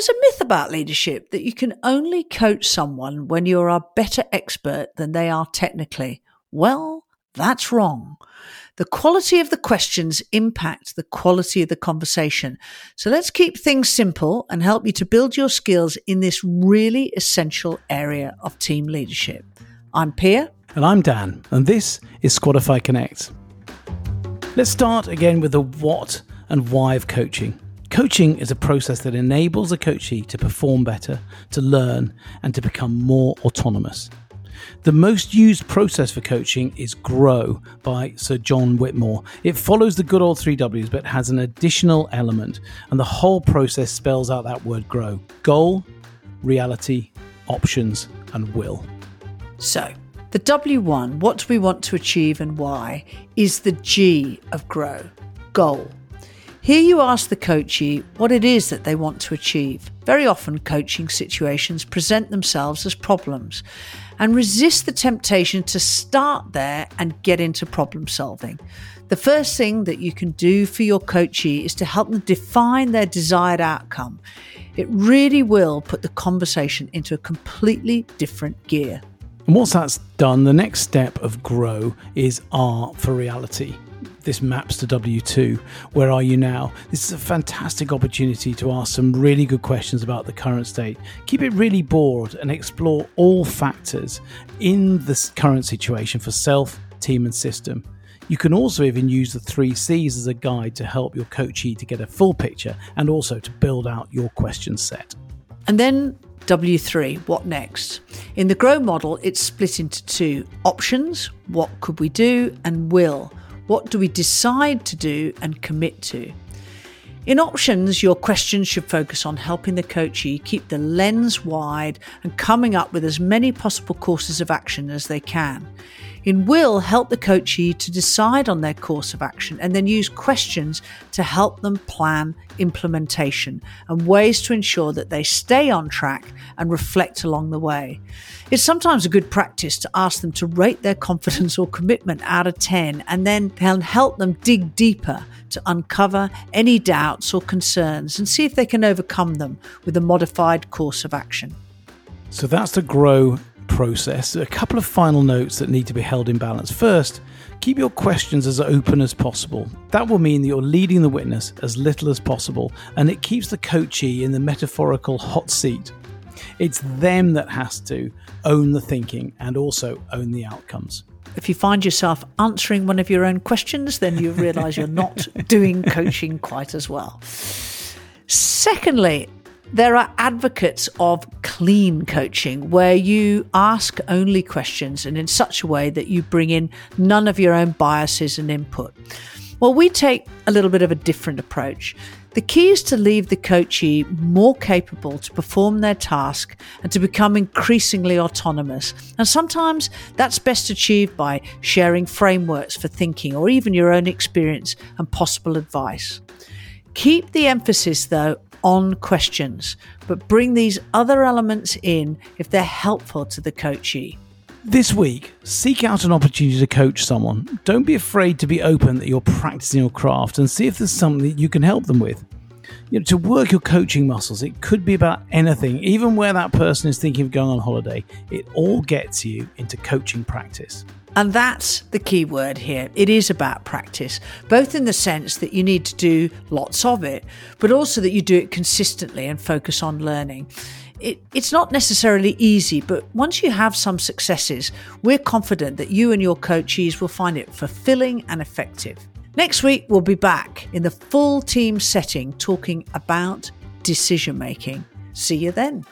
There's a myth about leadership that you can only coach someone when you're a better expert than they are technically. Well, that's wrong. The quality of the questions impact the quality of the conversation. So let's keep things simple and help you to build your skills in this really essential area of team leadership. I'm Pia. And I'm Dan, and this is Squadify Connect. Let's start again with the what and why of coaching. Coaching is a process that enables a coachee to perform better, to learn, and to become more autonomous. The most used process for coaching is GROW by Sir John Whitmore. It follows the good old three W's but has an additional element, and the whole process spells out that word GROW goal, reality, options, and will. So, the W1, what do we want to achieve and why, is the G of GROW, goal. Here you ask the coachee what it is that they want to achieve. Very often, coaching situations present themselves as problems and resist the temptation to start there and get into problem solving. The first thing that you can do for your coachee is to help them define their desired outcome. It really will put the conversation into a completely different gear. And once that's done, the next step of grow is R for reality this maps to W2. Where are you now? This is a fantastic opportunity to ask some really good questions about the current state. Keep it really broad and explore all factors in this current situation for self, team, and system. You can also even use the three C's as a guide to help your coachee to get a full picture and also to build out your question set. And then W3, what next? In the GROW model, it's split into two options what could we do, and will. What do we decide to do and commit to? In options, your questions should focus on helping the coachee keep the lens wide and coming up with as many possible courses of action as they can. In will, help the coachee to decide on their course of action and then use questions to help them plan implementation and ways to ensure that they stay on track and reflect along the way. It's sometimes a good practice to ask them to rate their confidence or commitment out of 10 and then help them dig deeper to uncover any doubts or concerns and see if they can overcome them with a modified course of action. So that's the grow process. A couple of final notes that need to be held in balance. First, keep your questions as open as possible. That will mean that you're leading the witness as little as possible and it keeps the coachee in the metaphorical hot seat. It's them that has to own the thinking and also own the outcomes. If you find yourself answering one of your own questions, then you realize you're not doing coaching quite as well. Secondly, there are advocates of clean coaching where you ask only questions and in such a way that you bring in none of your own biases and input. Well, we take a little bit of a different approach. The key is to leave the coachee more capable to perform their task and to become increasingly autonomous. And sometimes that's best achieved by sharing frameworks for thinking or even your own experience and possible advice. Keep the emphasis, though, on questions, but bring these other elements in if they're helpful to the coachee. This week, seek out an opportunity to coach someone. Don't be afraid to be open that you're practicing your craft and see if there's something that you can help them with. You know, to work your coaching muscles, it could be about anything, even where that person is thinking of going on holiday. It all gets you into coaching practice. And that's the key word here. It is about practice, both in the sense that you need to do lots of it, but also that you do it consistently and focus on learning it, it's not necessarily easy, but once you have some successes, we're confident that you and your coachees will find it fulfilling and effective. Next week, we'll be back in the full team setting talking about decision making. See you then.